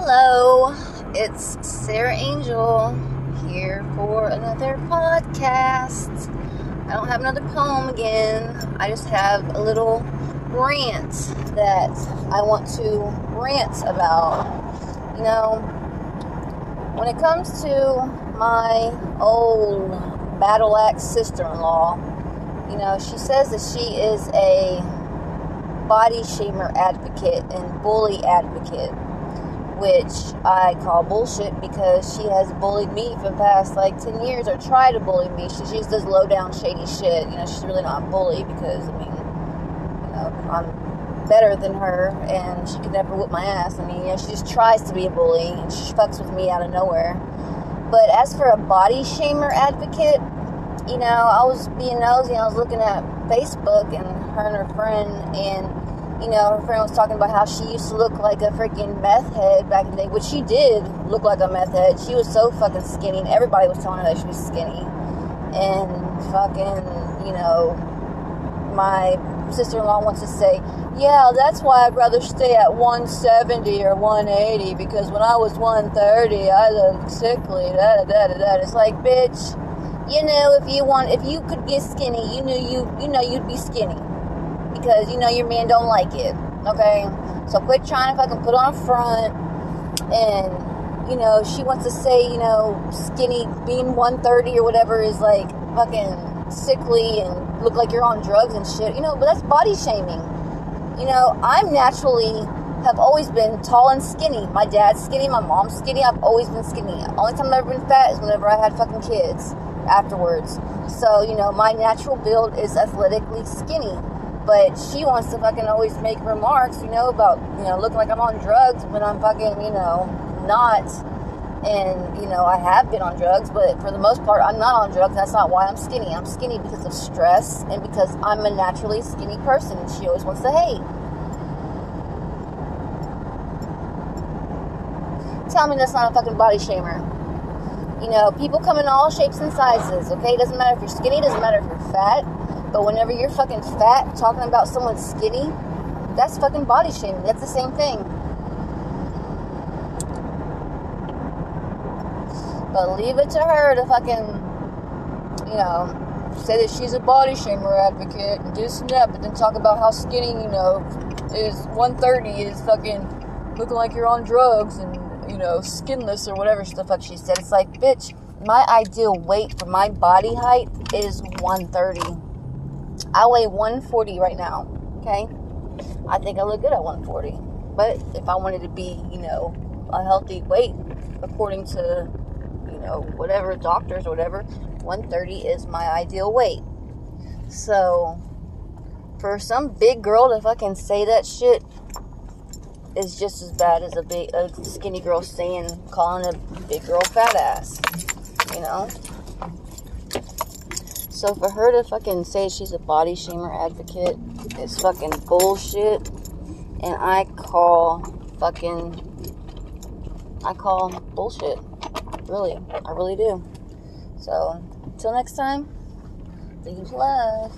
Hello, it's Sarah Angel here for another podcast. I don't have another poem again. I just have a little rant that I want to rant about. You know, when it comes to my old battle axe sister in law, you know, she says that she is a body shamer advocate and bully advocate which I call bullshit because she has bullied me for the past like 10 years or tried to bully me. She, just does low down shady shit. You know, she's really not a bully because, I mean, you know, I'm better than her and she could never whip my ass. I mean, you know, she just tries to be a bully and she fucks with me out of nowhere. But as for a body shamer advocate, you know, I was being nosy. I was looking at Facebook and her and her friend and you know, her friend was talking about how she used to look like a freaking meth head back in the day, which she did look like a meth head. She was so fucking skinny, and everybody was telling her that she was skinny. And fucking, you know, my sister in law wants to say, yeah, that's why I'd rather stay at 170 or 180 because when I was 130, I looked sickly. Da da da da. It's like, bitch, you know, if you want, if you could get skinny, you knew you, you know, you'd be skinny because you know your man don't like it. Okay, so quit trying to fucking put on a front. And you know she wants to say you know skinny being 130 or whatever is like fucking sickly and look like you're on drugs and shit. You know, but that's body shaming. You know, I'm naturally have always been tall and skinny. My dad's skinny, my mom's skinny. I've always been skinny. Only time I've ever been fat is whenever I had fucking kids afterwards. So, you know, my natural build is athletically skinny but she wants to fucking always make remarks, you know, about, you know, looking like I'm on drugs when I'm fucking, you know, not. And, you know, I have been on drugs, but for the most part, I'm not on drugs. That's not why I'm skinny. I'm skinny because of stress and because I'm a naturally skinny person. And she always wants to hate. Tell me that's not a fucking body shamer. You know, people come in all shapes and sizes, okay? It doesn't matter if you're skinny, doesn't matter if you're fat but whenever you're fucking fat, talking about someone skinny, that's fucking body shaming. That's the same thing. But leave it to her to fucking, you know, say that she's a body shamer advocate and this and that, but then talk about how skinny, you know, is 130 is fucking looking like you're on drugs and, you know, skinless or whatever stuff like she said. It's like, bitch, my ideal weight for my body height is 130. I weigh 140 right now. Okay, I think I look good at 140. But if I wanted to be, you know, a healthy weight according to, you know, whatever doctors or whatever, 130 is my ideal weight. So, for some big girl to fucking say that shit is just as bad as a big a skinny girl saying calling a big girl fat ass. You know? So for her to fucking say she's a body shamer advocate is fucking bullshit. And I call fucking I call bullshit. Really. I really do. So until next time, leave love.